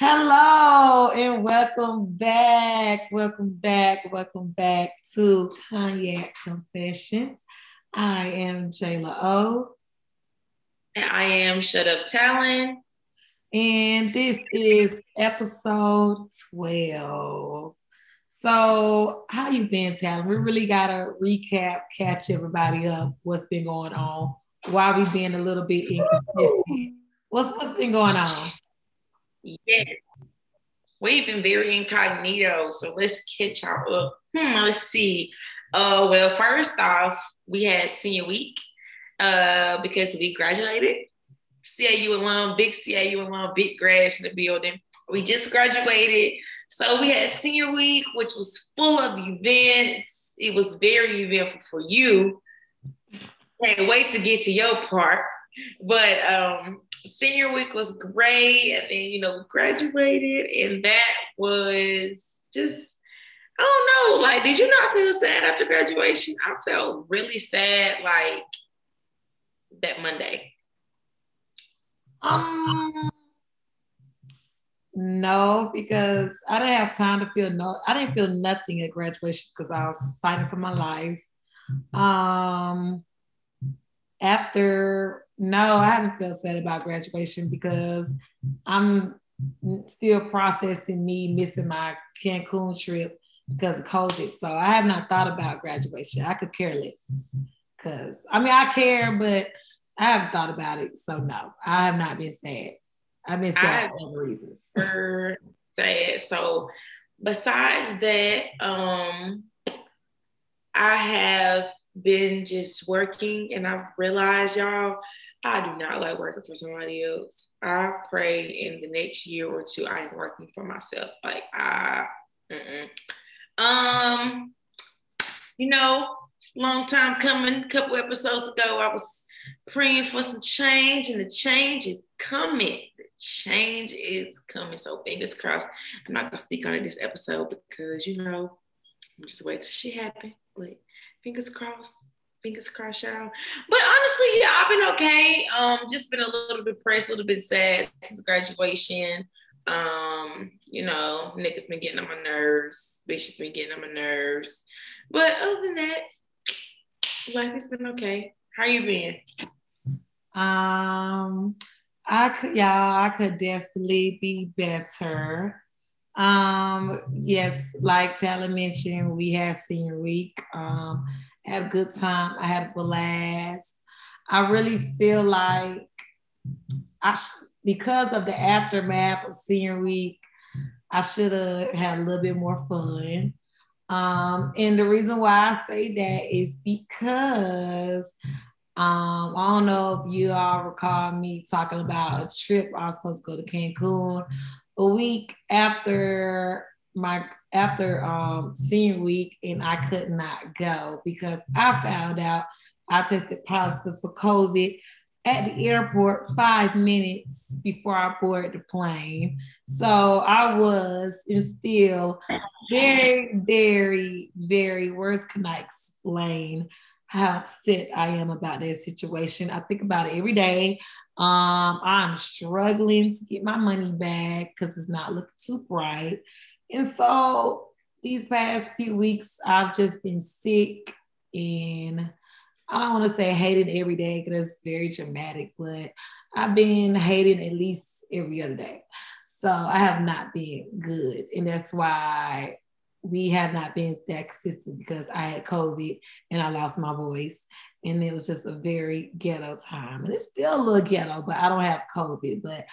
Hello and welcome back. Welcome back. Welcome back to Cognac Confessions. I am Jayla O. And I am Shut Up Talon. And this is episode 12. So, how you been, Talon? We really gotta recap, catch everybody up, what's been going on, why we been a little bit inconsistent. What's what's been going on? Yeah. We've been very incognito, so let's catch y'all up. Hmm, let's see. Uh, well, first off, we had senior week uh, because we graduated. CAU alum, big CAU alum, big grass in the building. We just graduated. So we had senior week, which was full of events. It was very eventful for you. Can't wait to get to your part. But um, senior week was great. And then, you know, graduated, and that was just, I don't know, like, did you not feel sad after graduation? I felt really sad, like, that Monday. Um, no, because I didn't have time to feel no. I didn't feel nothing at graduation because I was fighting for my life. Um, after no, I haven't felt sad about graduation because I'm still processing me missing my Cancun trip because of COVID. So I have not thought about graduation. I could care less because I mean I care, but I haven't thought about it. So no, I have not been sad. I've been sad for other reasons. sad. So besides that, um, I have been just working and I've realized y'all I do not like working for somebody else. I pray in the next year or two I am working for myself. Like I, mm-mm. um, you know, long time coming. A couple episodes ago, I was praying for some change, and the change is coming. The change is coming. So fingers crossed. I'm not gonna speak on it this episode because you know, I'm just wait till she happen. But fingers crossed fingers crossed, y'all. But honestly, yeah, I've been okay. Um, just been a little bit depressed, a little bit sad since graduation. Um, you know, niggas been getting on my nerves, bitches been getting on my nerves. But other than that, life has been okay. How you been? Um, I could, y'all, I could definitely be better. Um, yes, like Taylor mentioned, we had senior week. Um, have a good time. I had a blast. I really feel like I sh- because of the aftermath of senior week, I should have had a little bit more fun. Um, and the reason why I say that is because um, I don't know if you all recall me talking about a trip I was supposed to go to Cancun a week after my after um, senior week and I could not go because I found out I tested positive for COVID at the airport five minutes before I boarded the plane. So I was and still very, very, very, words can I explain how upset I am about that situation. I think about it every day. Um, I'm struggling to get my money back because it's not looking too bright. And so these past few weeks, I've just been sick and I don't want to say hating every day because that's very dramatic, but I've been hating at least every other day. So I have not been good. And that's why we have not been that consistent because I had COVID and I lost my voice. And it was just a very ghetto time. And it's still a little ghetto, but I don't have COVID. But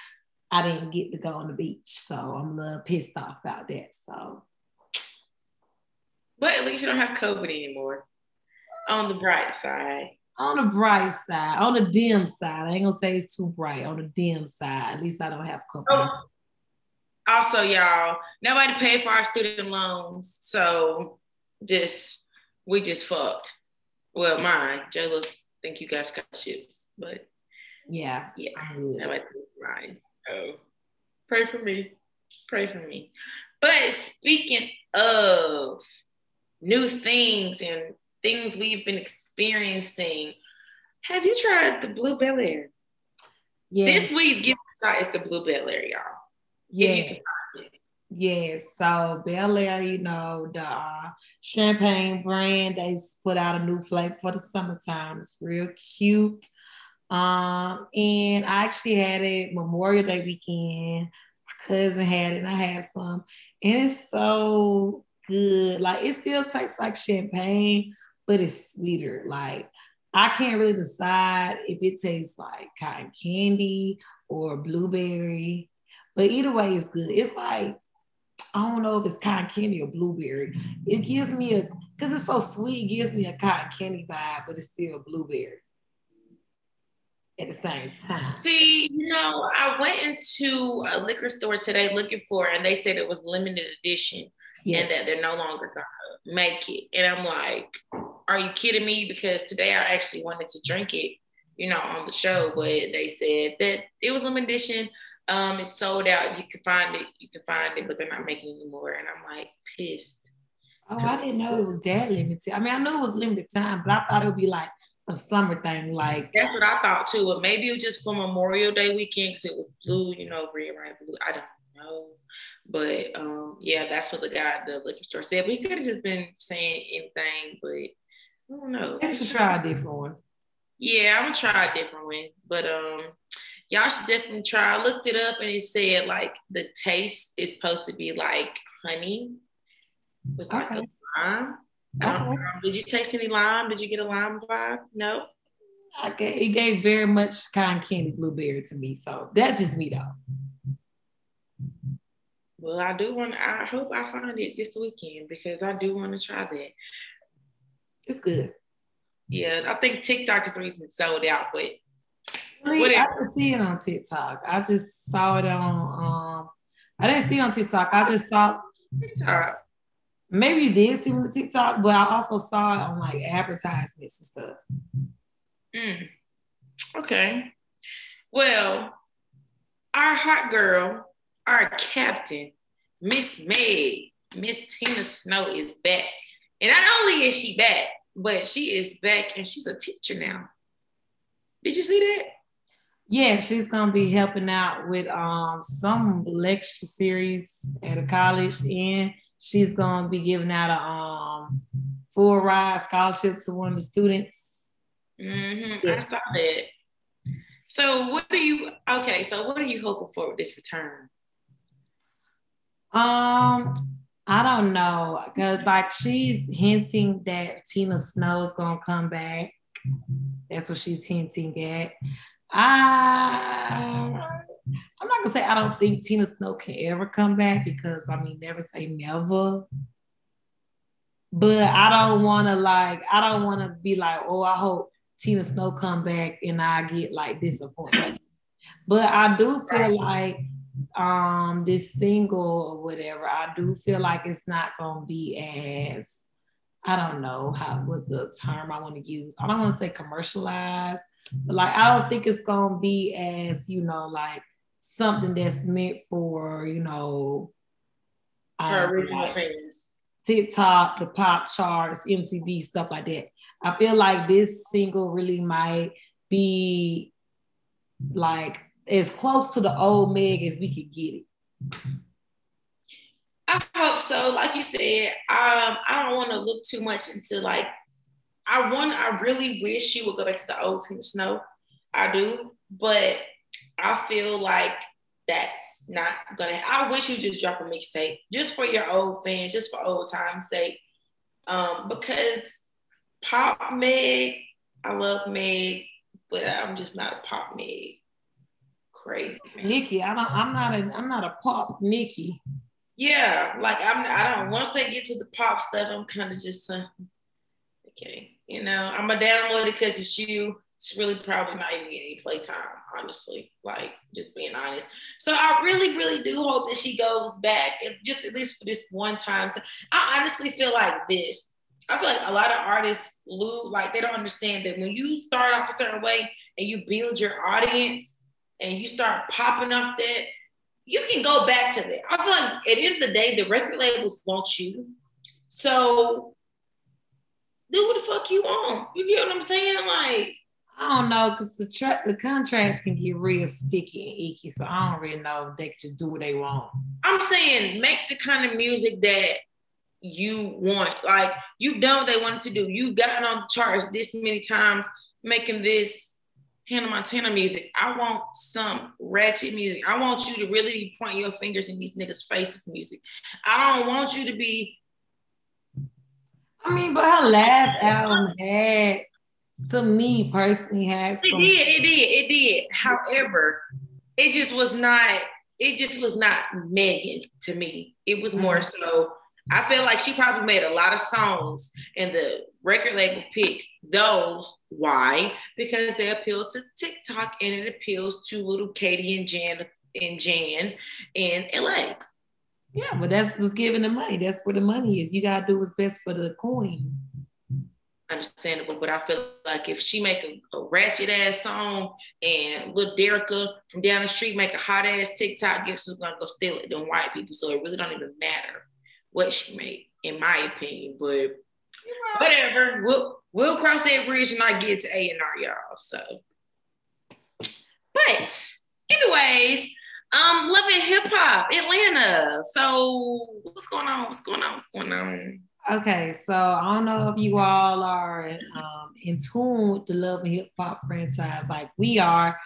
I didn't get to go on the beach. So I'm a little pissed off about that. So but at least you don't have COVID anymore. On the bright side. On the bright side, on the dim side. I ain't gonna say it's too bright. On the dim side, at least I don't have COVID. Oh, also, y'all, nobody paid for our student loans, so just we just fucked. Well, mine, Jayla, think you guys got ships, but yeah, yeah, nobody paid mine. So pray for me. Pray for me. But speaking of new things and things we've been experiencing, have you tried the Blue Belaire? Yes. This week's gift shot is the Blue Belaire, y'all. Yeah. Yes, so Belaire, you know, the uh, champagne brand, they put out a new flavor for the summertime. It's real cute. Um, and I actually had it Memorial Day weekend. My cousin had it, and I had some, and it's so good. Like it still tastes like champagne, but it's sweeter. Like I can't really decide if it tastes like cotton candy or blueberry, but either way, it's good. It's like I don't know if it's cotton candy or blueberry. It gives me a because it's so sweet, it gives me a cotton candy vibe, but it's still blueberry at the same time. See, you know, I went into a liquor store today looking for, it, and they said it was limited edition yes. and that they're no longer gonna make it. And I'm like, are you kidding me? Because today I actually wanted to drink it, you know, on the show, but they said that it was limited edition. Um, it's sold out. You can find it. You can find it, but they're not making anymore. And I'm like pissed. Oh, I didn't know it was that limited. I mean, I know it was limited time, but I thought it would be like a summer thing. Like that's what I thought too. But maybe it was just for Memorial Day weekend because it was blue, you know, red, white, blue. I don't know. But um, yeah, that's what the guy at the liquor store said. We could have just been saying anything, but I don't know. Maybe should try a different one. Yeah, I'm gonna try a different one. But um, y'all should definitely try. I looked it up and it said like the taste is supposed to be like honey with like okay. a lime. Okay. did you taste any lime? Did you get a lime vibe? No. Okay, it gave very much cotton candy blueberry to me. So that's just me though. Well, I do want. I hope I find it this weekend because I do want to try that. It's good. Yeah, I think TikTok is the reason it's sold out, but really, I didn't see it on TikTok. I just saw it on. Um, I didn't see it on TikTok. I just saw TikTok. Maybe you did see it on TikTok, but I also saw it on like advertisements and stuff. Mm. Okay. Well, our hot girl, our captain, Miss May, Miss Tina Snow is back. And not only is she back, but she is back and she's a teacher now. Did you see that? Yeah, she's gonna be helping out with um some lecture series at a college, and she's gonna be giving out a um full ride scholarship to one of the students. Mm-hmm. Yeah. I saw that. So, what are you? Okay, so what are you hoping for with this return? Um, I don't know, cause like she's hinting that Tina Snow's gonna come back. That's what she's hinting at. I I'm not gonna say I don't think Tina Snow can ever come back because I mean never say never. But I don't wanna like I don't wanna be like, oh, I hope Tina Snow come back and I get like disappointed. But I do feel like um this single or whatever, I do feel like it's not gonna be as I don't know how what the term I want to use. I don't want to say commercialized, but like I don't think it's gonna be as you know like something that's meant for you know her um, original like fans. TikTok, the pop charts, MTV, stuff like that. I feel like this single really might be like as close to the old Meg as we could get it. I hope so. Like you said, um, I don't want to look too much into like. I want. I really wish she would go back to the old Tina Snow. I do, but I feel like that's not gonna. I wish you just drop a mixtape just for your old fans, just for old times' sake. Um, because pop Meg, I love Meg, but I'm just not a pop Meg. Crazy. Nikki, I don't. I'm not a. I'm not a pop Nikki yeah, like I'm I don't once they get to the pop stuff, I'm kind of just uh, okay, you know, I'm gonna download it because it's you. It's really probably not even getting any playtime, honestly. Like just being honest. So I really, really do hope that she goes back, just at least for this one time. So I honestly feel like this. I feel like a lot of artists lose, like they don't understand that when you start off a certain way and you build your audience and you start popping off that, you can go back to that. I feel like at the end of the day, the record labels want you. So do what the fuck you want. You get what I'm saying? Like I don't know because the tra- the contracts can get real sticky and icky, so I don't really know if they can just do what they want. I'm saying make the kind of music that you want. Like you've done what they wanted to do. You've gotten on the charts this many times, making this Hannah Montana music. I want some ratchet music. I want you to really be pointing your fingers in these niggas' faces music. I don't want you to be. I mean, but her last album had, to me personally, had some. It did, it did, it did. However, it just was not. It just was not Megan to me. It was more mm-hmm. so. I feel like she probably made a lot of songs, and the record label picked those. Why? Because they appeal to TikTok and it appeals to little Katie and Jan and Jan in LA. Yeah, but that's what's giving the money. That's where the money is. You gotta do what's best for the coin. Understandable, but I feel like if she make a, a ratchet ass song and little Derica from down the street make a hot ass TikTok, guess who's gonna go steal it? Them white people. So it really don't even matter what she made, in my opinion. But whatever. We'll we'll cross that bridge and I get to A and R, y'all. So, but anyways, um, Love and Hip Hop, Atlanta. So, what's going on? What's going on? What's going on? Okay, so I don't know if you all are um, in tune with the Love and Hip Hop franchise like we are,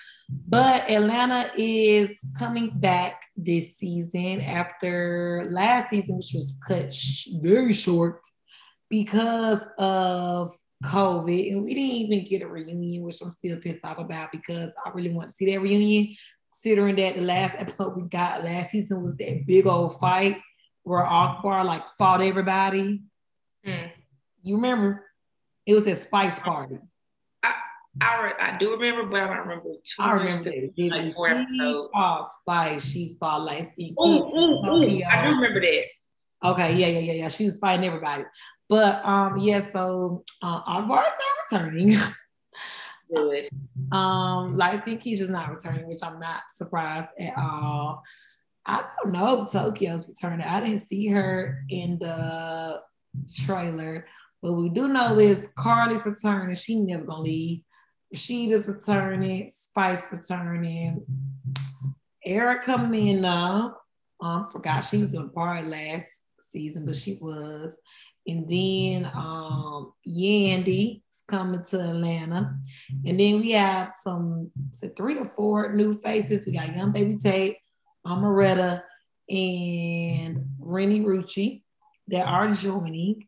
but Atlanta is coming back this season after last season, which was cut sh- very short because of COVID, and we didn't even get a reunion, which I'm still pissed off about because I really want to see that reunion. Considering that the last episode we got last season was that big old fight where Akbar like fought everybody. Mm. You remember? It was a spice party. I, I, I do remember, but I don't remember too I much. remember it. Like four episodes. Oh, Spice. She fought like. Oh, oh, I do remember that. Okay, yeah, yeah, yeah, yeah. She was fighting everybody. But um, yeah, so uh, is not returning. Good. um, light skin Keisha's not returning, which I'm not surprised at all. I don't know if Tokyo's returning. I didn't see her in the trailer, but we do know is Karlie's returning. She never gonna leave. Rasheeda's returning. Spice returning. Erica Mena. Um, forgot she was in part last season, but she was. And then um, Yandy is coming to Atlanta. And then we have some so three or four new faces. We got Young Baby Tate, Omeretta, and Renni Rucci that are joining.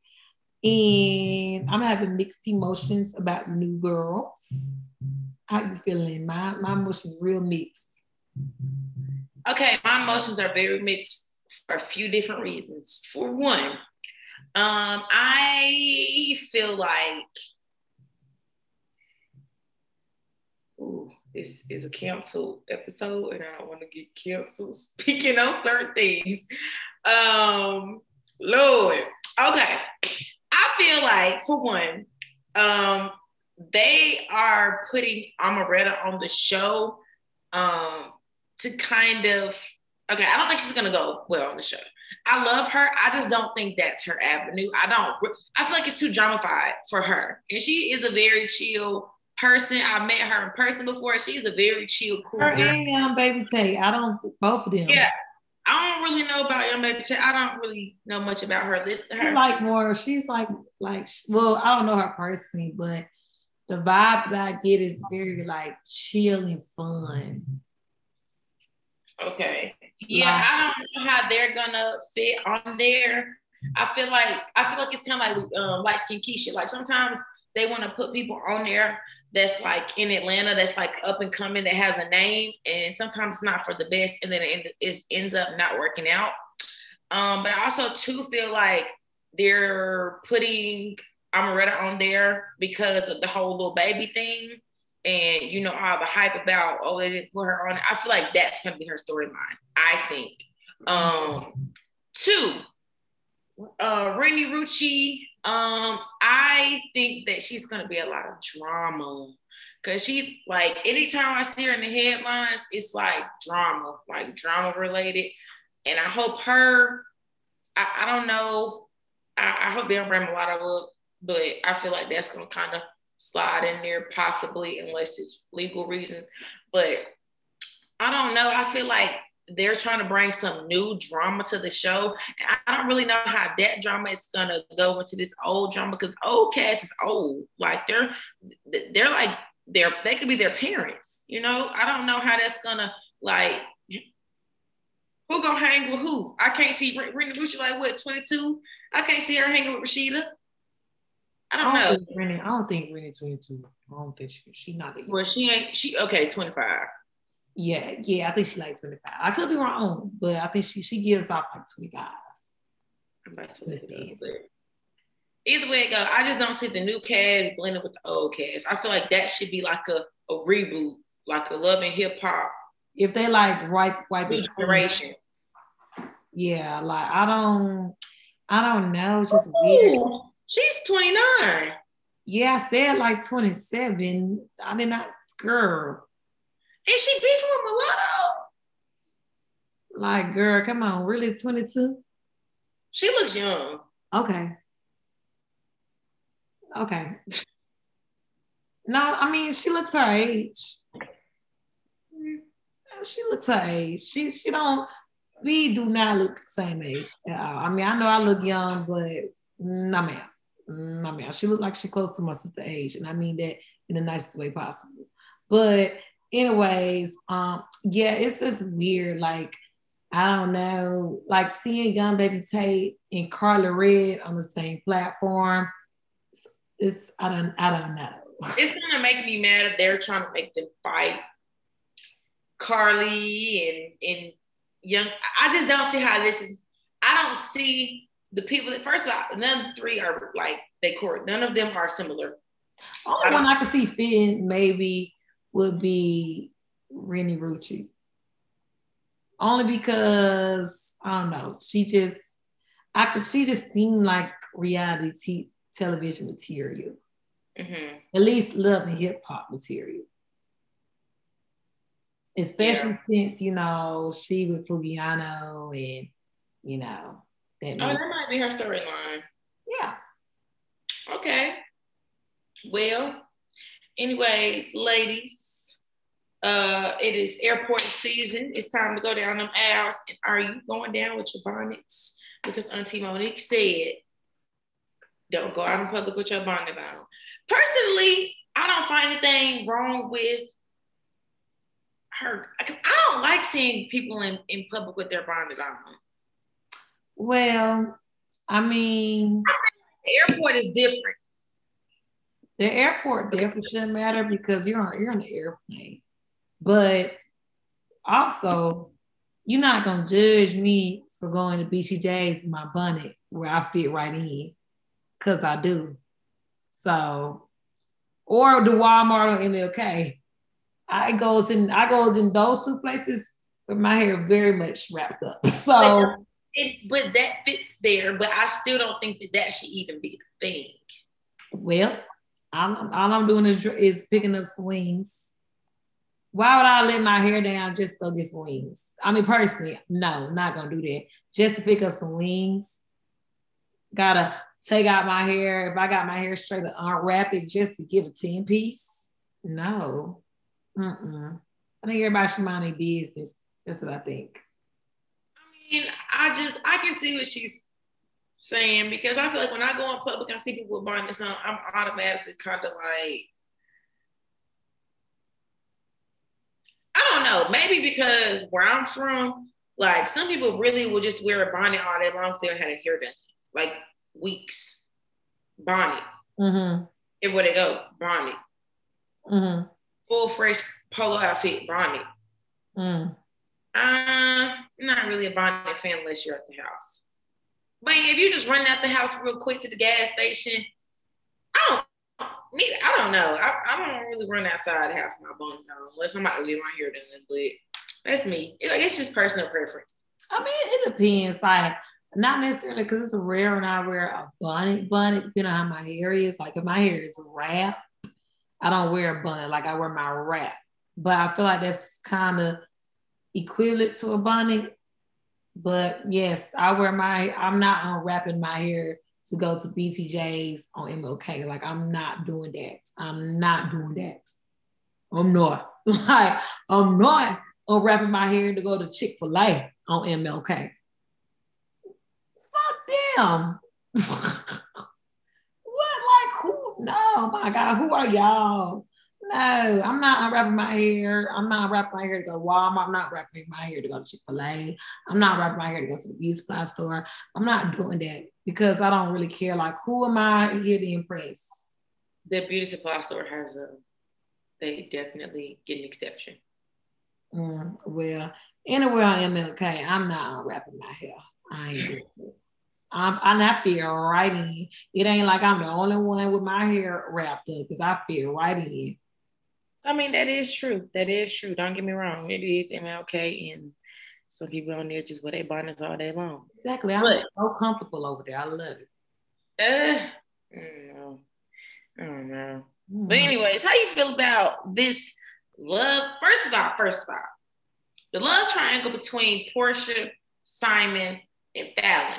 And I'm having mixed emotions about New Girls. How you feeling? My my emotions real mixed. Okay, my emotions are very mixed for a few different reasons. For one, um, I feel like ooh, this is a canceled episode, and I don't want to get canceled speaking on certain things. Um, Lord, okay. I feel like for one, um, they are putting Omeretta on the show um, to kind of okay. I don't think she's gonna go well on the show. I love her. I just don't think that's her avenue. I don't. I feel like it's too dramified for her, and she is a very chill person. I met her in person before. She's a very chill, cool. Her girl. and Young Baby Tate. I don't. Both of them. Yeah. I don't really know about Young Baby Tate. I don't really know much about her. Listen her. She's like more. She's like like. Well, I don't know her personally, but the vibe that I get is very like chill and fun. Okay. Yeah, I don't know how they're gonna fit on there. I feel like I feel like it's kind of like um, light skin Keisha. Like sometimes they want to put people on there that's like in Atlanta that's like up and coming that has a name, and sometimes it's not for the best, and then it, it ends up not working out. Um, but I also too feel like they're putting Omeretta on there because of the whole little baby thing and you know all the hype about oh they didn't put her on i feel like that's gonna be her storyline i think. Um two uh Renni Rucci um i think that she's gonna be a lot of drama because she's like anytime i see her in the headlines it's like drama like drama related. And i hope her i, I don't know. I, I hope they don't bring a lot of up but i feel like that's gonna kind of slide in there possibly unless it's legal reasons. But I don't know. I feel like they're trying to bring some new drama to the show. And I don't really know how that drama is gonna go into this old drama because old cast is old. Like they're they're like they're they could be their parents, you know. I don't know how that's gonna like who gonna hang with who? I can't see Renni Rucci like what 22. I can't see her hanging with Rasheeda. I don't, I don't know. Renni, I don't think Renni 22. I don't think she she not. Well, she ain't. She okay. 25. Yeah, yeah, I think she like 25. I could be wrong, but I think she she gives off like 25. I'm about to see. But either way it go, I just don't see the new cast blending with the old cast. I feel like that should be like a, a reboot, like a love and hip hop. If they like wipe wipe it generation. Yeah, like I don't I don't know, just Ooh, weird. She's 29. Yeah, I said like 27. I mean not girl. And she beefing with mulatto. Like, girl, come on, really 22? She looks young. Okay. Okay. no, I mean, she looks her age. She looks her age. She she don't. We do not look the same age. I mean, I know I look young, but no ma'am, no ma'am. She looked like she close to my sister age, and I mean that in the nicest way possible. But anyways, um, yeah, it's just weird. Like, I don't know, like seeing Young Baby Tate and Karlie Redd on the same platform. It's, it's I don't I don't know. It's gonna make me mad if they're trying to make them fight Karlie and and Young. I just don't see how this is. I don't see the people that first of all, none three are like they court. None of them are similar. Only I one I can see fitting maybe would be Renni Rucci. Only because I don't know, she just I could she just seemed like reality t- television material. Mm-hmm. At least love and hip hop material. Especially yeah. since, you know, she with Fugiano and you know that Oh, that might be her storyline. Yeah. Okay. Well, anyways, ladies, uh, it is airport season. It's time to go down them aisles. And are you going down with your bonnets? Because Auntie Monique said, don't go out in public with your bonnet on. Personally, I don't find anything wrong with her. Cause I don't like seeing people in, in public with their bonnet on. Well, I mean, the airport is different. The airport definitely shouldn't matter because you're on you're on the airplane. But also, you're not gonna judge me for going to BCJ's with my bonnet where I fit right in, cause I do. So, or the Walmart or MLK. I goes in I goes in those two places with my hair very much wrapped up. So it, but that fits there. But I still don't think that that should even be a thing. Well, I'm, all I'm doing is, is picking up swings why would I let my hair down just to go get some wings? I mean, personally, no, not gonna do that. Just to pick up some wings. Gotta take out my hair. If I got my hair straight, to unwrap it just to get a 10 piece. No. Mm-mm. I think everybody should mind their business. That's what I think. I mean, I just I can see what she's saying because I feel like when I go in public, I see people with bonnets on, I'm automatically kind of like I don't know. Maybe because where I'm from, like some people really will just wear a bonnet all day long if they don't have a hair done, like weeks. Bonnet. Mm-hmm. And where they go, bonnet. Mm-hmm. Full fresh polo outfit, bonnet. Mm. Uh, really a bonnet fan unless you're at the house. But if you just run out the house real quick to the gas station, I don't me, I don't know. I, I don't really run outside the house with my bone on unless somebody leave my hair done. But that's me. It, like it's just personal preference. I mean, it depends. Like not necessarily because it's rare when I wear a bonnet, bonnet, you know how my hair is. Like if my hair is wrapped, I don't wear a bonnet. Like I wear my wrap. But I feel like that's kind of equivalent to a bonnet. But yes, I wear my. I'm not um, unwrapping my hair to go to BTJ's on MLK. Like I'm not doing that. I'm not doing that. I'm not. Like I'm not unwrapping my hair to go to Chick Fil A on MLK. Fuck them. what? Like who? No, my God. Who are y'all? No, I'm not wrapping my hair. I'm not wrapping my hair to go to Walmart. I'm not wrapping my hair to go to Chick fil A. I'm not wrapping my hair to go to the beauty supply store. I'm not doing that because I don't really care. Like, who am I here to impress? The beauty supply store has a, they definitely get an exception. Mm, well, anywhere on MLK, I'm not unwrapping my hair. I ain't doing it. I'm, I feel right in. It ain't like I'm the only one with my hair wrapped up because I feel right in. I mean, that is true. That is true. Don't get me wrong. It is MLK, and some people on there just wear their bonnets all day long. Exactly. I'm but, so comfortable over there. I love it. Uh, I don't know. I don't know. Mm. But anyways, how you feel about this love? First of all, first of all, the love triangle between Porsha, Simon, and Falynn.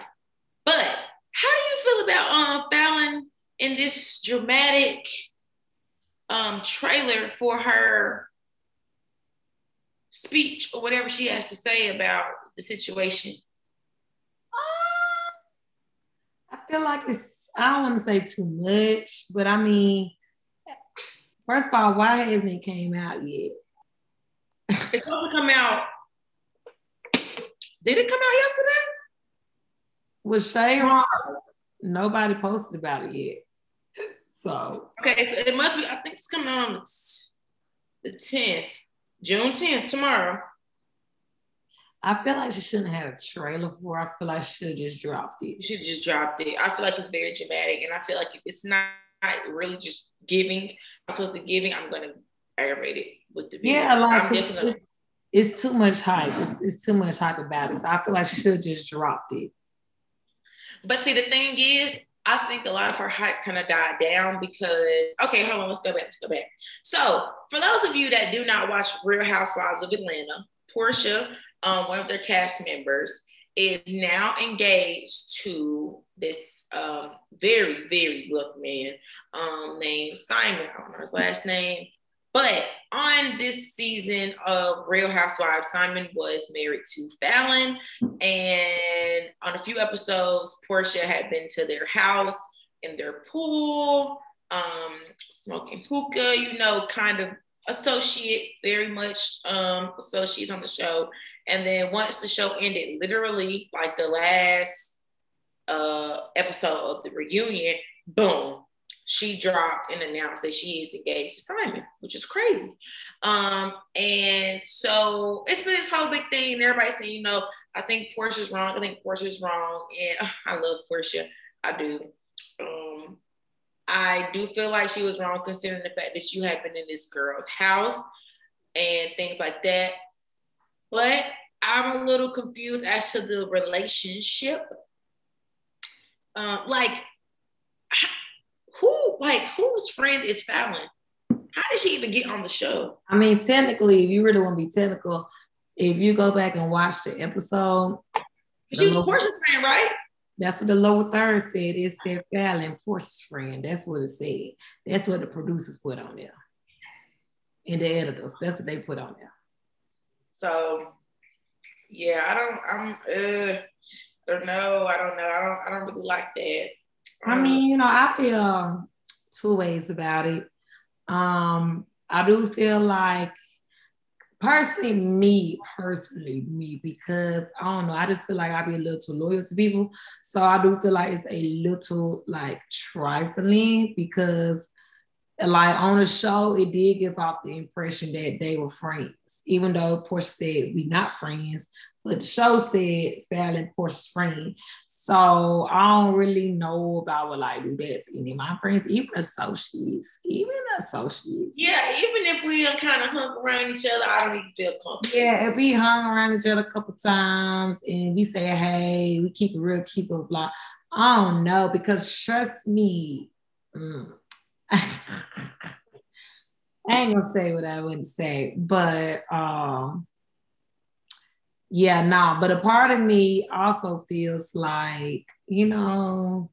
But how do you feel about um Falynn in this dramatic um, trailer for her speech or whatever she has to say about the situation? Uh, I feel like it's, I don't want to say too much, but I mean, first of all, why hasn't it came out yet? it's supposed to come out. Did it come out yesterday? Was Shay Nobody posted about it yet. So okay, so it must be. I think it's coming on the tenth, June tenth, tomorrow. I feel like she shouldn't have had a trailer for. I feel like she should have just dropped it. You should have just dropped it. I feel like it's very dramatic, and I feel like if it's not really just giving, I'm supposed to be giving. I'm gonna aggravate it with the video. Yeah, like I'm definitely it's, it's, too much hype. It's, it's too much hype about it. So I feel like she should just dropped it. But see, the thing is, I think a lot of her hype kind of died down because, okay, hold on, let's go back, let's go back. So, for those of you that do not watch Real Housewives of Atlanta, Porsha, um, one of their cast members, is now engaged to this um, very, very wealthy man um, named Simon. I don't know his last name. But on this season of Real Housewives, Simon was married to Falynn. And on a few episodes, Porsha had been to their house in their pool, um, smoking hookah, you know, kind of associate, very much um, associates on the show. And then once the show ended, literally like the last uh, episode of the reunion, boom, she dropped and announced that she is engaged to Simon, which is crazy. Um, and so it's been this whole big thing, and everybody's saying, you know, I think Porsha's wrong. I think Porsha's wrong, and uh, I love Porsha. I do. Um, I do feel like she was wrong considering the fact that you have been in this girl's house and things like that. But I'm a little confused as to the relationship. Um, like, like whose friend is Falynn? How did she even get on the show? I mean, technically, if you really want to be technical, if you go back and watch the episode, she was Porsha's friend, right? That's what the lower third said. It said Falynn, Porsha's friend. That's what it said. That's what the producers put on there. And the editors. That's what they put on there. So yeah, I don't I'm uh I don't know. I don't know. I don't I don't really like that. I mean, you know, I feel two ways about it. Um, I do feel like personally, me, personally, me, because I don't know, I just feel like I'd be a little too loyal to people. So I do feel like it's a little like trifling because like on the show, it did give off the impression that they were friends, even though Porsha said we not friends, but the show said Falynn Porsha's friend. So I don't really know about what I do that to any of my friends, even associates, even associates. Yeah, even if we kind of hung around each other, I don't even feel comfortable. Yeah, if we hung around each other a couple times and we say, hey, we keep it real, keep it blah. I don't know because trust me, mm, I ain't gonna say what I wouldn't say, but um yeah, no, but a part of me also feels like, you know,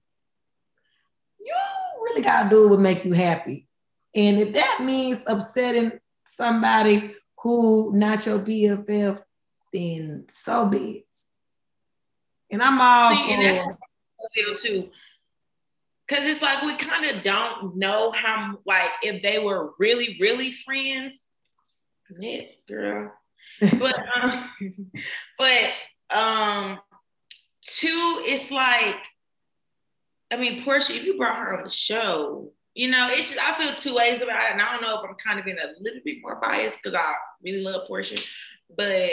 you really gotta do what make you happy. And if that means upsetting somebody who not your BFF, then so be it. And I'm all See, for and feel too. Cause it's like we kind of don't know how like if they were really, really friends. Yes, girl. But um, but um two, it's like, I mean, Porsha, if you brought her on the show, you know, it's just I feel two ways about it. And I don't know if I'm kind of being a little bit more biased because I really love Porsha, but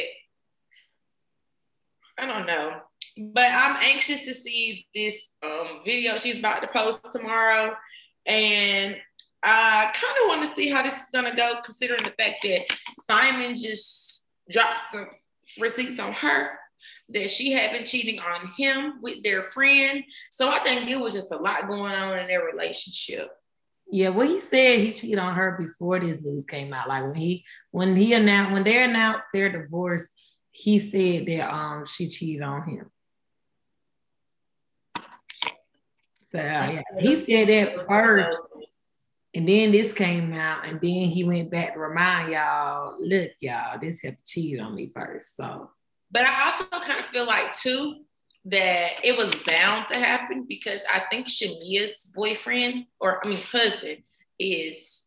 I don't know. But I'm anxious to see this um, video she's about to post tomorrow. And I kind of want to see how this is gonna go, considering the fact that Simon just dropped some receipts on her that she had been cheating on him with their friend. So I think it was just a lot going on in their relationship. Yeah, well, he said he cheated on her before this news came out. Like when he when he announced when they announced their divorce, he said that um she cheated on him. So yeah, he said that first, and then this came out, and then he went back to remind y'all, look, y'all, this have cheated on me first. So, but I also kind of feel like too that it was bound to happen because I think Shamea's boyfriend, or I mean husband, is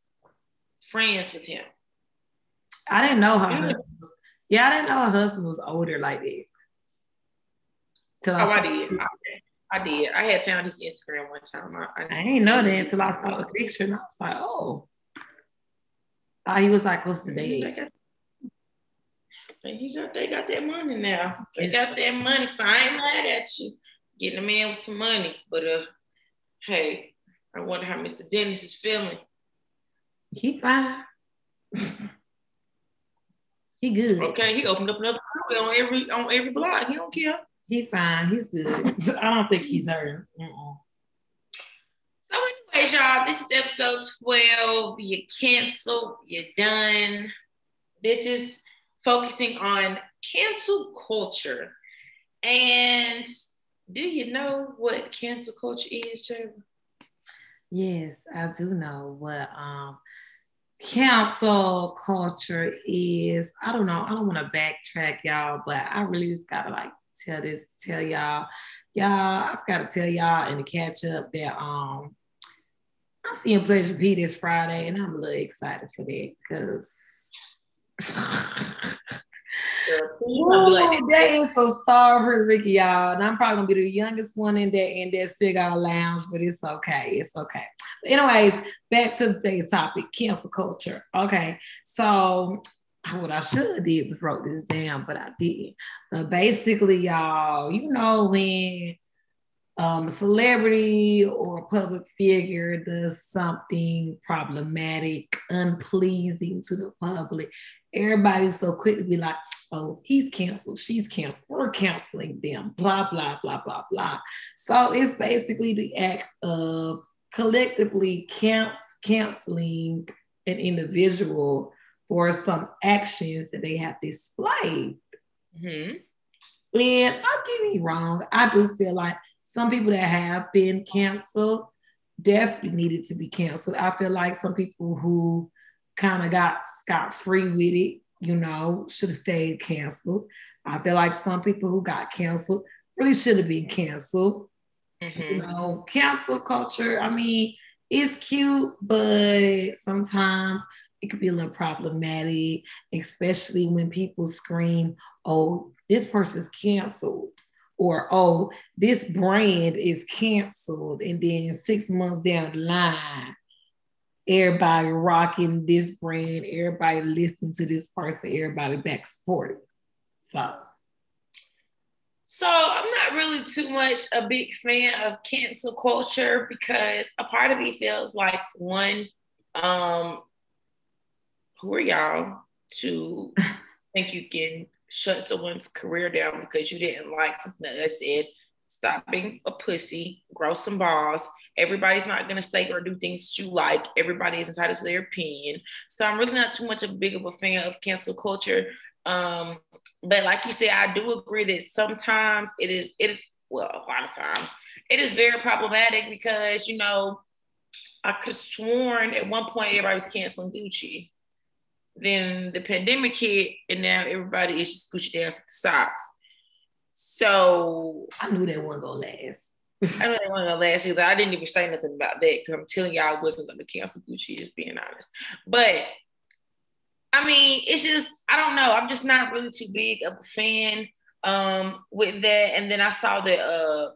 friends with him. I didn't know her. Husband was, yeah, I didn't know her husband was older like that. Till I, oh, I did. I, I, did. I had found his Instagram one time. I, I, I didn't know that until I saw the picture, and I was like, oh. Thought he was like close to dead. He got they got that money now. They got that money, so I ain't mad at you. Getting a man with some money. But uh hey, I wonder how Mr. Dennis is feeling. He fine. he good. Okay, he opened up another on every on every block. He don't care. He fine. He's good. I don't think he's hurt. Uh-uh. So, anyways, y'all, this is episode 12. You cancel, you're done. This is focusing on cancel culture. And do you know what cancel culture is, Trevor? Yes, I do know what um cancel culture is. I don't know. I don't want to backtrack y'all, but I really just gotta like tell this, tell y'all, y'all, I've got to tell y'all and to catch up that um I'm seeing Pleasure P this Friday, and I'm a little excited for that because Ooh, that is a star for Ricky, y'all. And I'm probably gonna be the youngest one in that in that cigar lounge, but it's okay. It's okay. But anyways, back to today's topic: cancel culture. Okay, so what I should have did was wrote this down, but I didn't. But basically, y'all, you know when um, celebrity or public figure does something problematic, unpleasing to the public, everybody's so quick to be like, oh, he's canceled, she's canceled, we're canceling them, blah, blah, blah, blah, blah. So it's basically the act of collectively canceling an individual for some actions that they have displayed. Mm-hmm. And don't get me wrong, I do feel like some people that have been canceled definitely needed to be canceled. I feel like some people who kind of got scot free with it, you know, should have stayed canceled. I feel like some people who got canceled really should have been canceled. Mm-hmm. You know, cancel culture, I mean, it's cute, but sometimes it could be a little problematic, especially when people scream, oh, this person's canceled or oh, this brand is canceled. And then six months down the line, everybody rocking this brand, everybody listening to this person, everybody back supporting. So so I'm not really too much a big fan of cancel culture because a part of me feels like one, um, who are y'all to think you can shut someone's career down because you didn't like something that I said, stop being a pussy, grow some balls. Everybody's not gonna say or do things that you like. Everybody is entitled to their opinion. So I'm really not too much of a big of a fan of cancel culture. Um, but like you said, I do agree that sometimes it is it well, a lot of times it is very problematic because you know I could sworn at one point everybody was canceling Gucci. Then the pandemic hit, and now everybody is just Gucci down to the socks. So I knew that wasn't gonna last. I knew that wasn't gonna last either. I didn't even say nothing about that because I'm telling y'all I wasn't gonna cancel Gucci, just being honest. But I mean, it's just I don't know. I'm just not really too big of a fan um with that. And then I saw that uh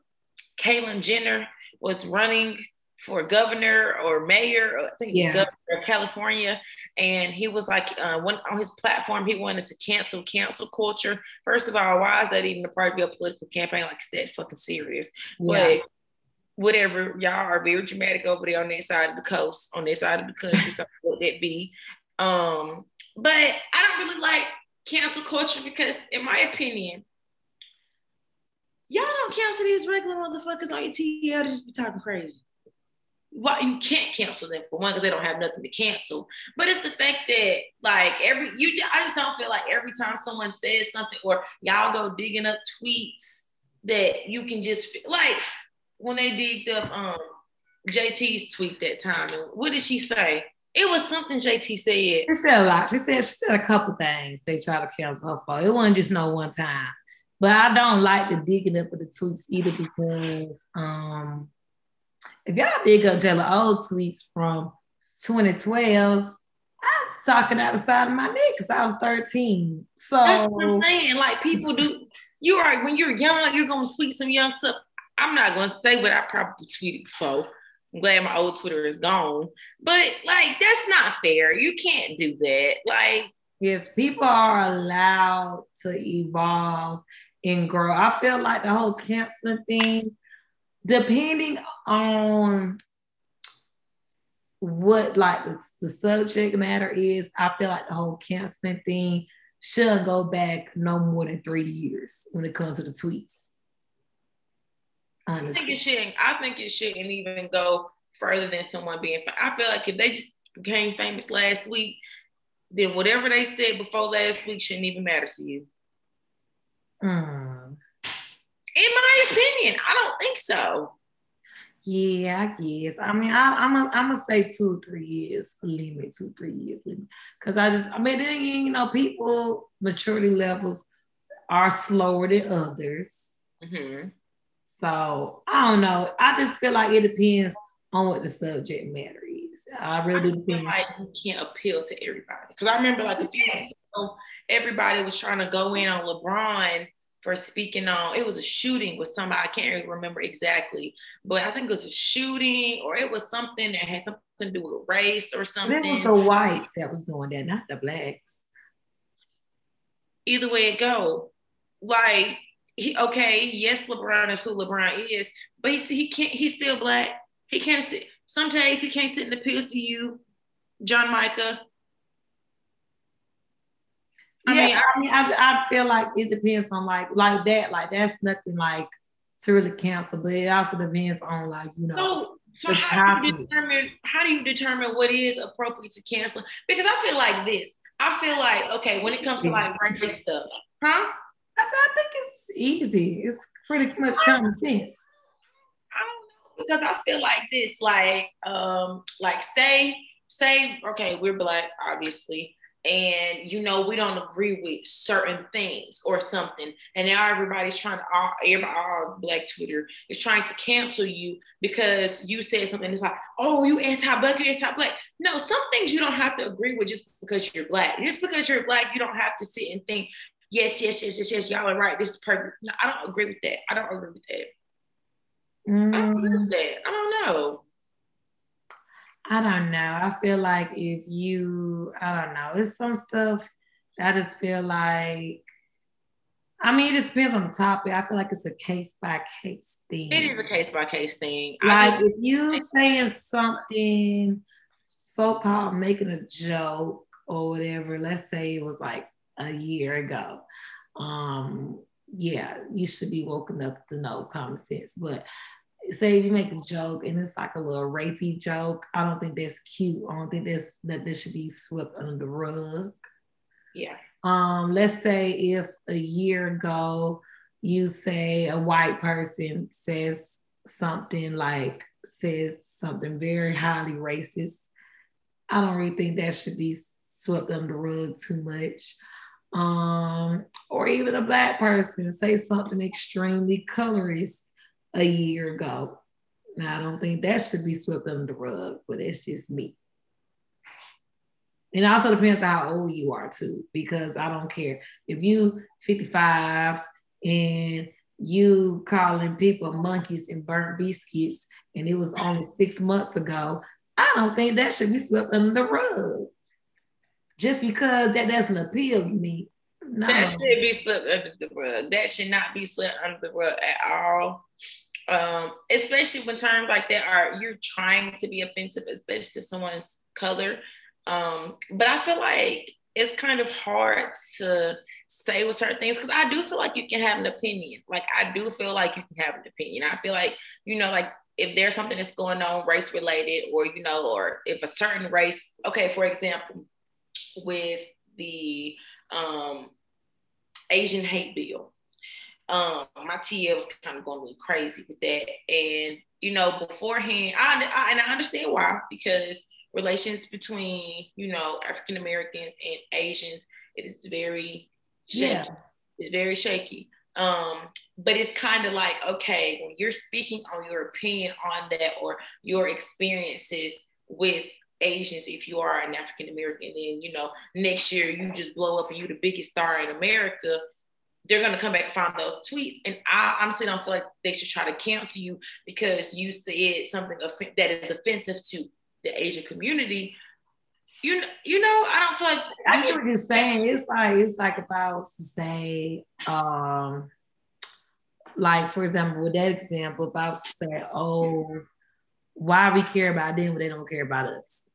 Caitlyn Jenner was running for governor or mayor, I think yeah. governor of California, and he was like, uh, one, on his platform, he wanted to cancel cancel culture. First of all, why is that even a part of your political campaign? Like, it's that fucking serious. Yeah. But whatever, y'all are very dramatic over there on that side of the coast, on that side of the country, something let that be. Um, but I don't really like cancel culture because, in my opinion, y'all don't cancel these regular motherfuckers on your TL to just be talking crazy well, you can't cancel them for one because they don't have nothing to cancel. But it's the fact that like every you, I just don't feel like every time someone says something or y'all go digging up tweets that you can just like when they digged up um JT's tweet that time. What did she say? It was something JT said. She said a lot. She said she said a couple things they try to cancel her for. It wasn't just no one time. But I don't like the digging up of the tweets either because um if y'all dig up Jayla old tweets from 2012, I was talking out the side of my neck because I was 13. So that's what I'm saying. Like people do, you are when you're young, you're gonna tweet some young stuff. I'm not gonna say what I probably tweeted before. I'm glad my old Twitter is gone. But like that's not fair. You can't do that. Like yes, people are allowed to evolve and grow. I feel like the whole cancer thing depending on what like the, the, subject matter is, I feel like the whole canceling thing should go back no more than three years when it comes to the tweets. Honestly. I think it shouldn't. I think it shouldn't even go further than someone being. I feel like if they just became famous last week, then whatever they said before last week shouldn't even matter to you. Mm. In my opinion, I don't think so. Yeah, I guess. I mean, I, am I'm gonna say two or three years limit, two three years limit, because I just I mean, then again, you know, people maturity levels are slower than others. Mm-hmm. So I don't know. I just feel like it depends on what the subject matter is. I really I feel like you can't appeal to everybody because I remember like a few months ago, everybody was trying to go in on LeBron for speaking on it was a shooting with somebody I can't really remember exactly, but I think it was a shooting or it was something that had something to do with race or something. It was the whites that was doing that, not the blacks. Either way it go, like he, okay, yes, LeBron is who LeBron is, but he he can't. He's still black. He can't sit. Some days he can't sit in the PLCU. John Micah, I yeah, mean, I, I mean, I, I feel like it depends on like like that. Like that's nothing like to really cancel, but it also depends on like you know. So, so how do you determine how do you determine what is appropriate to cancel? Because I feel like this. I feel like okay when it comes to like race stuff, huh? I said I think it's easy. It's pretty much common sense. I don't know because I feel like this, like um, like say say okay, we're black, obviously and you know we don't agree with certain things or something. And now everybody's trying to all, everybody, all black twitter is trying to cancel you because you said something it's like oh you anti-black you anti-black. No some things you don't have to agree with just because you're black. Just because you're black you don't have to sit and think yes yes yes yes yes y'all are right. This is perfect. No, i don't agree with that. I don't agree with that. Mm. i don't agree with that. I don't know I don't know. I feel like if you, I don't know, it's some stuff I just feel like, I mean, it just depends on the topic. I feel like it's a case by case thing. It is a case by case thing. Like just, if you saying something so called making a joke or whatever, let's say it was like a year ago. Um, yeah, you should be woken up to know common sense. But say you make a joke and it's like a little rapey joke, I don't think that's cute. I don't think that's that this should be swept under the rug. Yeah. Um, let's say if a year ago you say a white person says something like says something very highly racist. I don't really think that should be swept under the rug too much. Um, or even a black person say something extremely colorist a year ago. I don't think that should be swept under the rug, but it's just me. It also depends how old you are too, because I don't care if you 55 and you calling people monkeys and burnt biscuits, and it was only six months ago. I don't think that should be swept under the rug. Just because that doesn't appeal to me. No. That should be swept under the rug. That should not be swept under the rug at all. Um, especially when terms like that are you're trying to be offensive, especially to someone's color. Um, but I feel like it's kind of hard to say with certain things because I do feel like you can have an opinion. Like I do feel like you can have an opinion. I feel like, you know, like if there's something that's going on race related or, you know, or if a certain race, okay, for example, with the um, Asian hate bill, um, my TL was kind of going a little crazy with that. And, you know, beforehand, I, I and I understand why, because relations between you know African Americans and Asians it is very shaky. Yeah. It's very shaky. Um, but it's kind of like okay, when you're speaking on your opinion on that or your experiences with Asians, if you are an African American, then you know next year you just blow up and you're the biggest star in America. They're gonna come back and find those tweets, and I honestly don't feel like they should try to cancel you because you said something that is offensive to the Asian community, you you know, I don't feel like I get what you're saying. It's like it's like if I was to say, um, like for example, with that example, if I was to say, oh, why we care about them, but they don't care about us.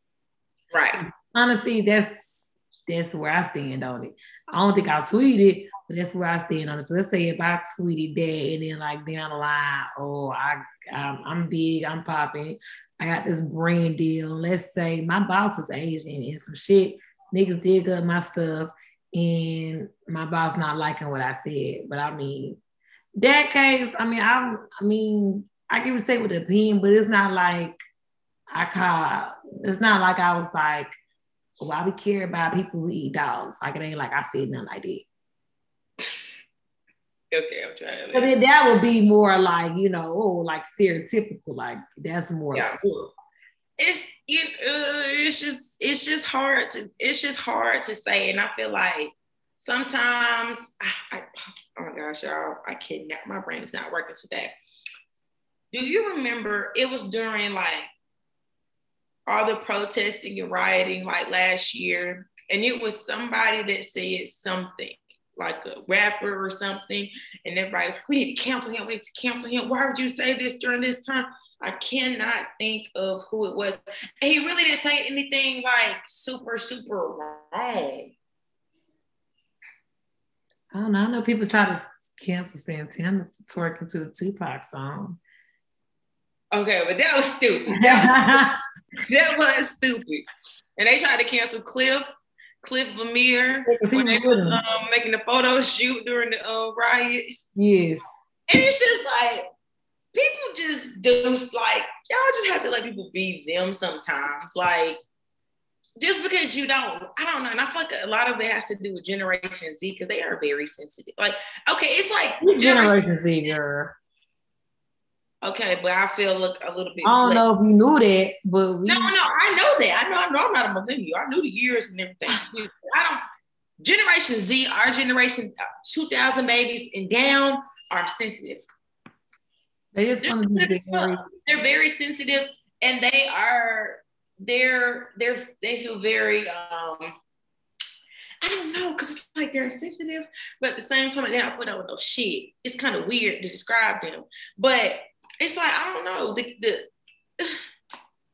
Right. Honestly, that's that's where I stand on it. I don't think I tweeted, but that's where I stand on it. So let's say if I tweeted that and then like down the line, oh, I I'm, I'm big, I'm popping, I got this brand deal. Let's say my boss is Asian and some shit niggas dig up my stuff and my boss not liking what I said. But I mean, that case, I mean, I I mean, I can say with opinion, but it's not like I call it's not like I was like, why we care about people who eat dogs. Like it ain't like I said nothing like that. Okay, I'm trying to. But then that would be more like you know, oh, like stereotypical. Like that's more. Yeah. Like, it's you. Uh, it's just it's just hard to it's just hard to say, and I feel like sometimes I, I oh my gosh, y'all, I kidnap my brain's not working today. Do you remember it was during like all the protesting and rioting like last year, and it was somebody that said something like a rapper or something, and everybody's we need to cancel him, we need to cancel him. Why would you say this during this time? I cannot think of who it was. And he really didn't say anything like super, super wrong. I don't know. I know people try to cancel Santana twerking to the Tupac song. Okay, but that was stupid. That was, that was stupid. And they tried to cancel Cliff Cliff Lemire when they were um, making the photo shoot during the uh, riots. Yes. And it's just like people just do like y'all just have to let people be them sometimes. Like just because you don't, I don't know. And I feel like a lot of it has to do with Generation Z because they are very sensitive. Like, okay, it's like Generation Z, girl. Okay, but I feel look a little bit. I don't know if you knew that, but we... no, no, I know that. I know, I know. I'm not a millennial. I knew the years and everything. I don't. Generation Z, our generation, uh, 2000 babies and down, are sensitive. They just want to be very. They're very sensitive, and they are. They're they're they feel very. um I don't know, because it's like they're sensitive, but at the same time, they don't put up with no shit. It's kind of weird to describe them. But it's like I don't know the the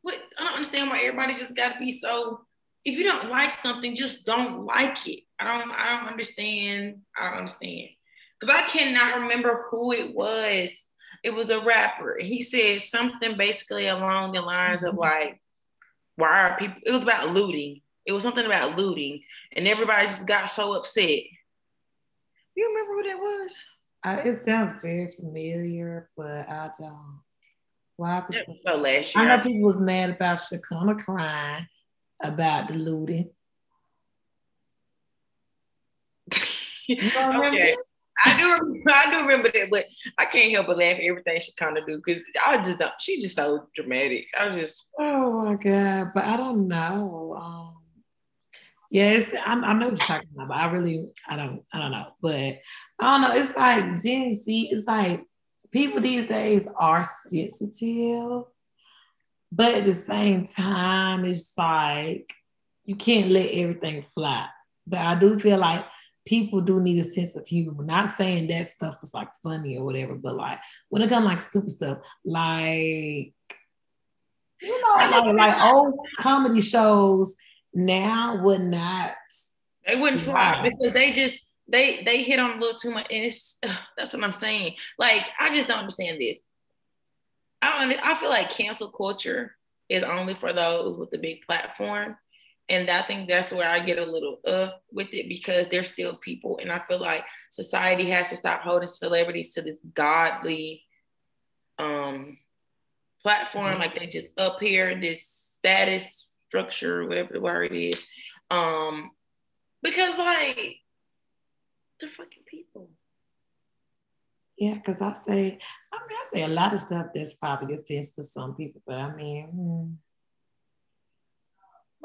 what I don't understand why everybody just got to be so. If you don't like something, just don't like it. I don't. I don't understand. I don't understand because I cannot remember who it was. It was a rapper. He said something basically along the lines of mm-hmm. like, "Why are people?" It was about looting. It was something about looting, and everybody just got so upset. You remember who that was? It sounds very familiar, but I don't. Why people? So last year, I know people was mad about Shakona crying about the looting. okay. I do remember, I do remember that, but I can't help but laugh at everything she kind of do because I just don't. She just so dramatic. I just. Oh my god! But I don't know. Um, yes, I, I know what you're talking about. But I really, I don't, I don't know. But I don't know. It's like Gen Z. It's like people these days are sensitive, but at the same time, it's like you can't let everything fly. But I do feel like people do need a sense of humor. Not saying that stuff is like funny or whatever, but like when it comes like stupid stuff, like you know, like, like old comedy shows now would not. They wouldn't fly because they just they they hit on a little too much, and it's uh, that's what I'm saying. Like I just don't understand this. I don't. I feel like cancel culture is only for those with the big platform and I think that's where I get a little uh with it because they're still people, and I feel like society has to stop holding celebrities to this godly um platform, mm-hmm. like they just up here this status structure, whatever the word is, um, because like they're fucking people. Yeah, because I say, I mean, I say a lot of stuff that's probably offensive to some people, but I mean. Hmm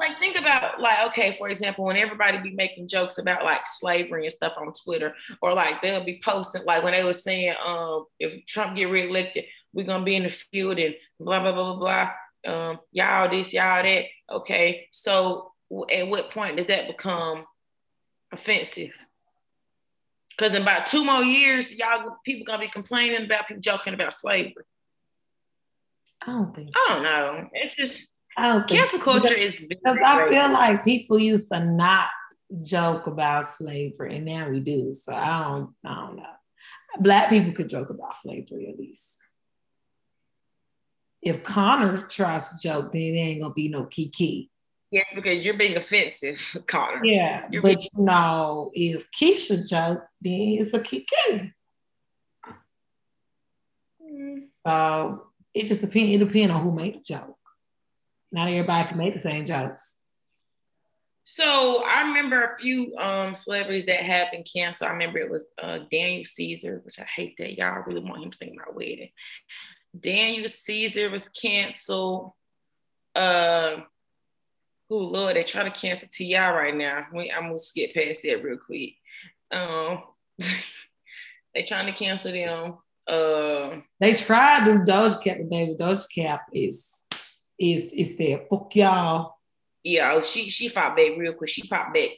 like think about like okay for example when everybody be making jokes about like slavery and stuff on twitter or like they'll be posting like when they were saying um if trump get reelected we're gonna be in the field and blah blah blah blah blah um y'all this y'all that okay so at what point does that become offensive because in about two more years y'all people gonna be complaining about people joking about slavery I don't think. So. I don't know. It's just I don't cancel culture because, is because I feel like people used to not joke about slavery, and now we do. So I don't, I don't know. Black people could joke about slavery at least. If Connor tries to joke, then it ain't gonna be no kiki. Yes, because you're being offensive, Connor. Yeah, you're but being- you know, if Keisha joke, then it's a kiki. Mm. So it just depends. It depends on who makes the joke. Not everybody can make the same jokes. So I remember a few um, celebrities that have been canceled. I remember it was uh, Daniel Caesar, which I hate that y'all really want him singing my wedding. Daniel Caesar was canceled. Uh, oh Lord, they trying to cancel T.I. right now. We, I'm gonna skip past that real quick. Um, they trying to cancel them. Uh, they tried to Doja Cat, but baby, Doja Cat is is is said, fuck y'all. Yeah, oh, she she fought back real quick. She popped back.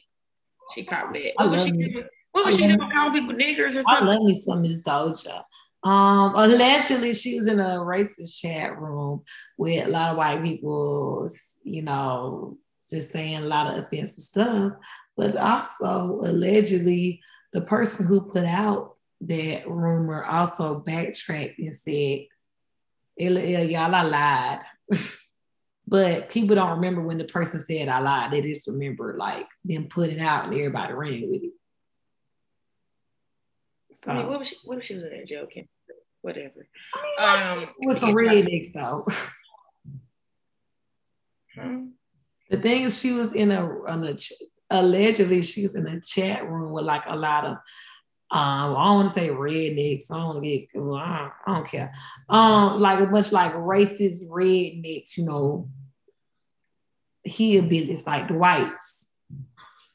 She popped back. What was she doing? What was she doing? Calling people niggers or something? I love me some Miss Doja. Um, allegedly, she was in a racist chat room with a lot of white people, you know, just saying a lot of offensive stuff. But also, allegedly, the person who put out that rumor also backtracked and said, y'all, I lied. But people don't remember when the person said I lied. They just remember like them putting out and everybody ran with it. So, I mean, what was she? What was she was that joking? Whatever. I mean, um, with some rednecks though. Hmm? The thing is, she was in a, on a allegedly she was in a chat room with like a lot of um, I don't want to say rednecks. I don't want to get. I, don't, care. Um, like a bunch like racist rednecks, you know, hillbillies like the whites.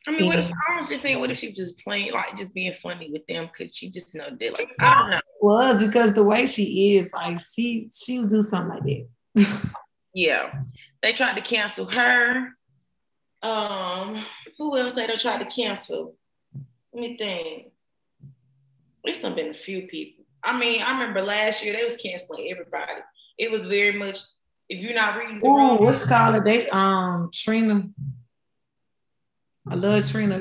I mean, what if, I was just saying, what if she was just playing, like just being funny with them? Cause she just know that, like, I don't know. Was because the way she is, like she she would do something like that. yeah, they tried to cancel her. Um, who else they tried to cancel? Let me think least have been a few people. I mean, I remember last year they was canceling everybody. It was very much if you're not reading. Oh, what's called They um Trina. I love Trina.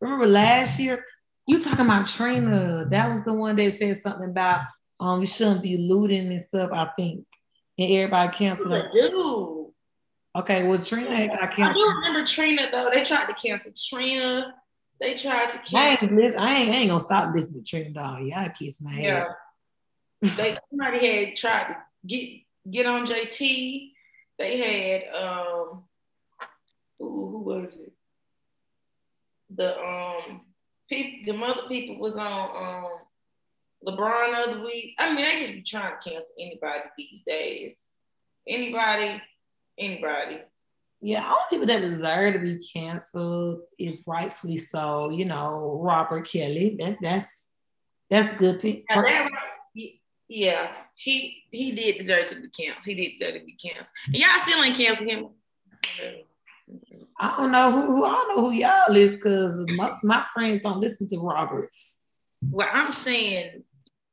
Remember last year? You talking about Trina? That was the one that said something about um we shouldn't be looting and stuff. I think, and everybody canceled. Dude. Okay, well Trina got canceled. I do remember Trina though. They tried to cancel Trina. They tried to cancel. I ain't, listen, I ain't, I ain't gonna stop listening to Trina Dog. Y'all kiss my head. Yeah. they somebody had tried to get get on JT. They had um who, who was it? The um people the mother people was on um LeBron the week. I mean, they just be trying to cancel anybody these days. Anybody, anybody. Yeah, all people that deserve to be canceled is rightfully so. You know, Robert Kelly. That that's that's good. People. Yeah, he he did deserve to be canceled. He did deserve to be canceled. And y'all still ain't canceled him. I don't know who, who I don't know who y'all is because my, my friends don't listen to Roberts. Well, I'm saying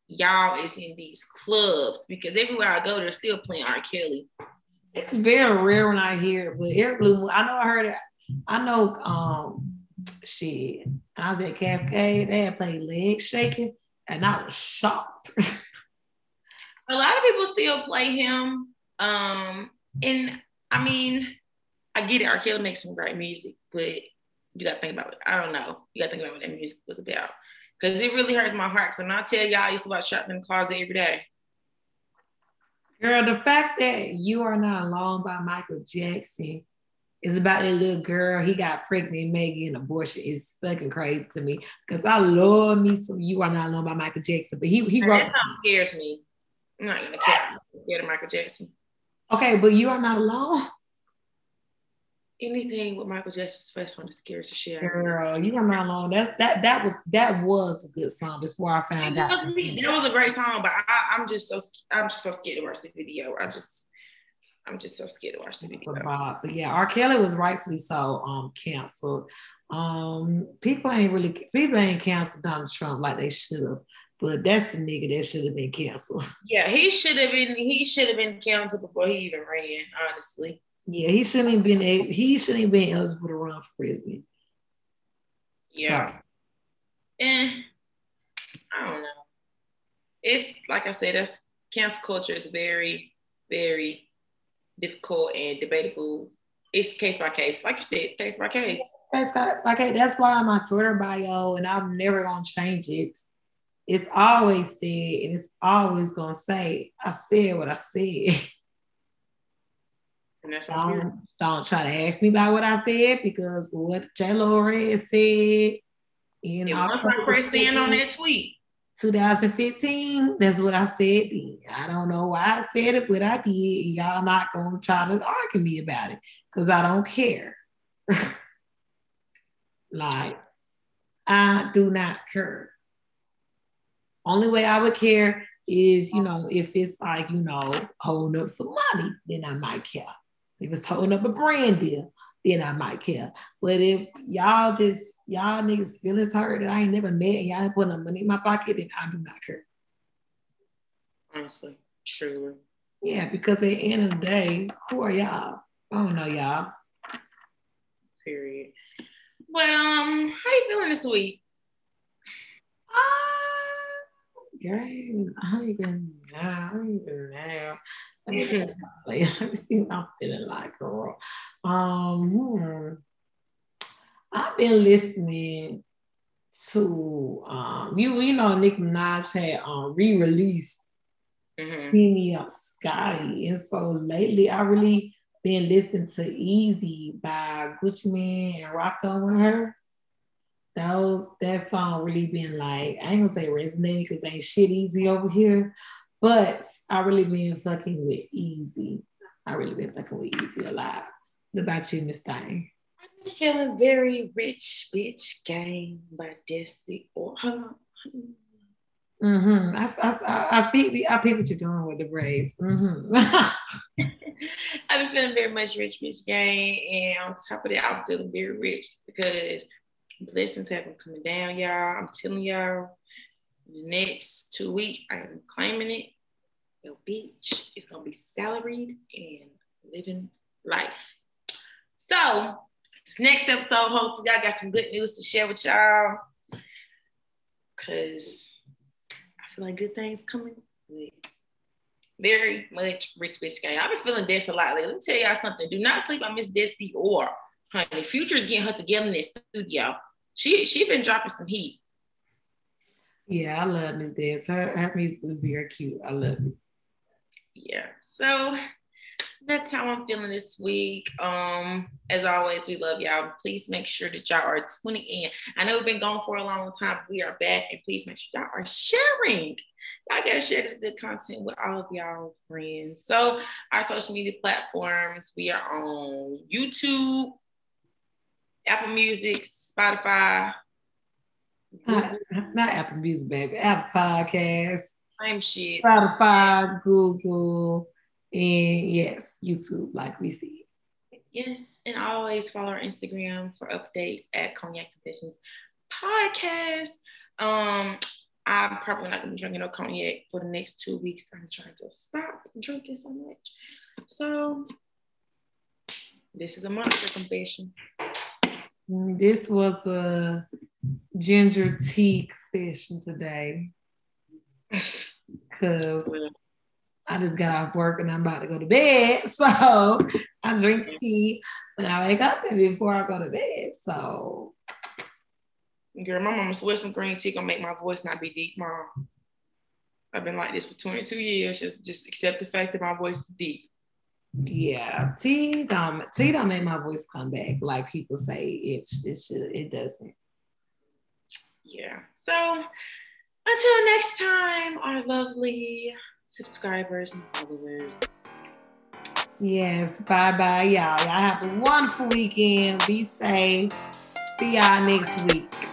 y'all is in these clubs because everywhere I go, they're still playing R. Kelly. It's very rare when I hear it, but Eric Blue, I know I heard it. I know um shit. I was at Cascade, they had played leg shaking, and I was shocked. a lot of people still play him. Um, and I mean, I get it, R. Kelly makes some great music, but you gotta think about it. I don't know. You gotta think about what that music was about. Cause it really hurts my heart. Cause when I tell y'all I used to watch trapped in the closet every day. Girl, the fact that you are not alone by Michael Jackson is about a little girl. He got pregnant, making an abortion is fucking crazy to me. Cause I love me some you are not alone by Michael Jackson. But he he wrote that scares me. I'm not gonna care. Scared of Michael Jackson. Okay, but you are not alone anything with Michael Jackson's face one scares the shit Girl, you are not alone. That that that was that was a good song before I found that out. Was, that was a great song, but I, am just so I'm just so scared to watch the video. I just I'm just so scared to watch the video. But yeah, R. Kelly was rightfully so um canceled. Um, people ain't really people ain't canceled Donald Trump like they should have. But that's the nigga that should have been canceled. Yeah, he should have been he should have been canceled before he even ran, honestly. Yeah, he shouldn't have been able, he shouldn't have been eligible to run for president. Yeah. So. Eh, I don't know. It's like I said, that's cancel culture is very, very difficult and debatable. It's case by case. Like you said, it's case by case. That's. That's why my Twitter bio, and I'm never gonna change it. It's always said, and it's always gonna say, I said what I said. And that's don't, don't try to ask me about what I said because what J Red said in yeah, once I pressed in on that tweet. 2015, that's what I said. I don't know why I said it, but I did. Y'all not gonna try to argue me about it because I don't care. like, I do not care. Only way I would care is, you know, if it's like, you know, holding up some money, then I might care. If it's holding up a brand deal, then I might care. But if y'all just y'all niggas feelings hurt that I ain't never met and y'all ain't putting money in my pocket, then I do not care. Honestly, truly. Yeah, because at the end of the day, who are y'all? I don't know y'all. Period. But um, how you feeling this week? Uh, great. I don't even know. I don't even know. Let me see what I'm feeling like, girl. Um, hmm. I've been listening to um, you. You know, Nicki Minaj had um, re-released mm-hmm. "Me Up Scotty," and so lately I really been listening to "Easy" by Gucci Mane and Rocko and her. Those that song really been like I ain't gonna say resonating because ain't shit easy over here, but I really been fucking with Easy. I really been fucking with Easy a lot. What about you, Miss Thing? I'm feeling very rich, bitch game by Destiny or Mm-hmm. I, I, I, I, peep, I peep what you're doing with the braids. Mm-hmm. I've been feeling very much rich, bitch game. And on top of that, I'm feeling very rich because blessings have been coming down, y'all. I'm telling y'all, next two weeks, I am claiming it. Your bitch is gonna be salaried and living life. So this next episode, hopefully y'all got some good news to share with y'all. Cause I feel like good things coming very much rich bitch game. I've been feeling this a lot lately. Let me tell y'all something. Do not sleep on Miss Desi or honey. Future is getting her together in this studio. She she been dropping some heat. Yeah, I love Miss Dance. Her, her music is very cute. I love it. yeah. So that's how I'm feeling this week. Um, as always, we love y'all. Please make sure that y'all are tuning in. I know we've been gone for a long time. We are back, and please make sure y'all are sharing. Y'all gotta share this good content with all of y'all friends. So our social media platforms, we are on YouTube, Apple Music, Spotify. Not, not Apple Music, baby. Apple Podcasts. Same shit. Spotify, Google, and yes, YouTube, like we see. Yes, and always follow our Instagram for updates at Cognac Confessions Podcast. Um, I'm probably not gonna be drinking no cognac for the next two weeks. I'm trying to stop drinking so much. So this is a monster confession. This was a ginger tea confession today. Cause I just got off work and I'm about to go to bed. So I drink tea when I wake up and before I go to bed. So girl, my mama swear some green tea gonna make my voice not be deep, mom. I've been like this for 22 years. Just just accept the fact that my voice is deep. Yeah, tea don't tea don't make my voice come back like people say it it should it doesn't. Yeah. So until next time, our lovely subscribers and followers. Yes, bye bye, y'all. Y'all have a wonderful weekend. Be safe. See y'all next week.